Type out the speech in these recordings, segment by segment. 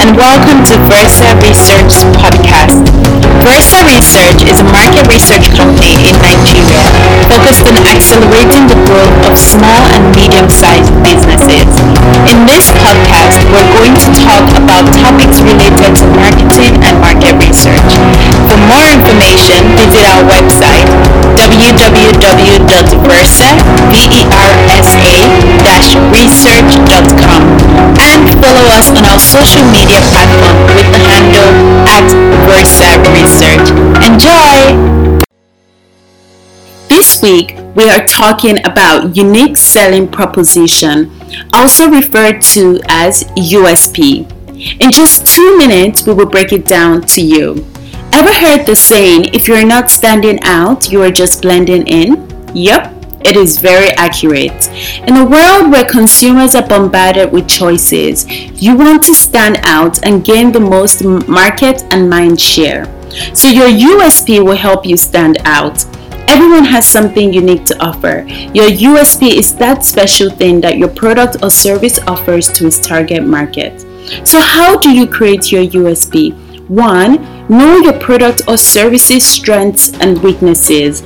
and welcome to Versa Research Podcast. Versa Research is a market research company in Nigeria focused on accelerating the growth of small and medium-sized businesses. In this podcast, we're going to talk about topics related to marketing and market research. For more information, visit our website www.versa-research.com social media platform with the handle at Versa Research. Enjoy! This week, we are talking about unique selling proposition, also referred to as USP. In just two minutes, we will break it down to you. Ever heard the saying, if you're not standing out, you are just blending in? Yep, it is very accurate. In a world where consumers are bombarded with choices, you want to stand out and gain the most market and mind share. So your USP will help you stand out. Everyone has something unique to offer. Your USP is that special thing that your product or service offers to its target market. So, how do you create your USP? 1. Know your product or service's strengths and weaknesses.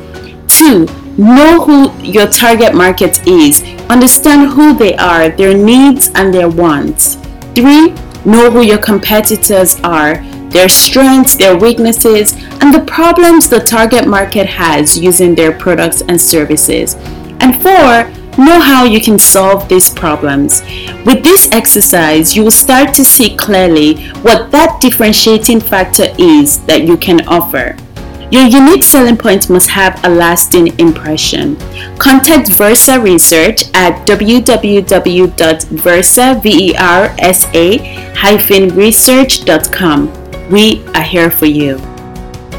2 Know who your target market is. Understand who they are, their needs and their wants. 3. Know who your competitors are, their strengths, their weaknesses, and the problems the target market has using their products and services. And 4. Know how you can solve these problems. With this exercise, you will start to see clearly what that differentiating factor is that you can offer. Your unique selling point must have a lasting impression. Contact Versa Research at www.versa-research.com. We are here for you.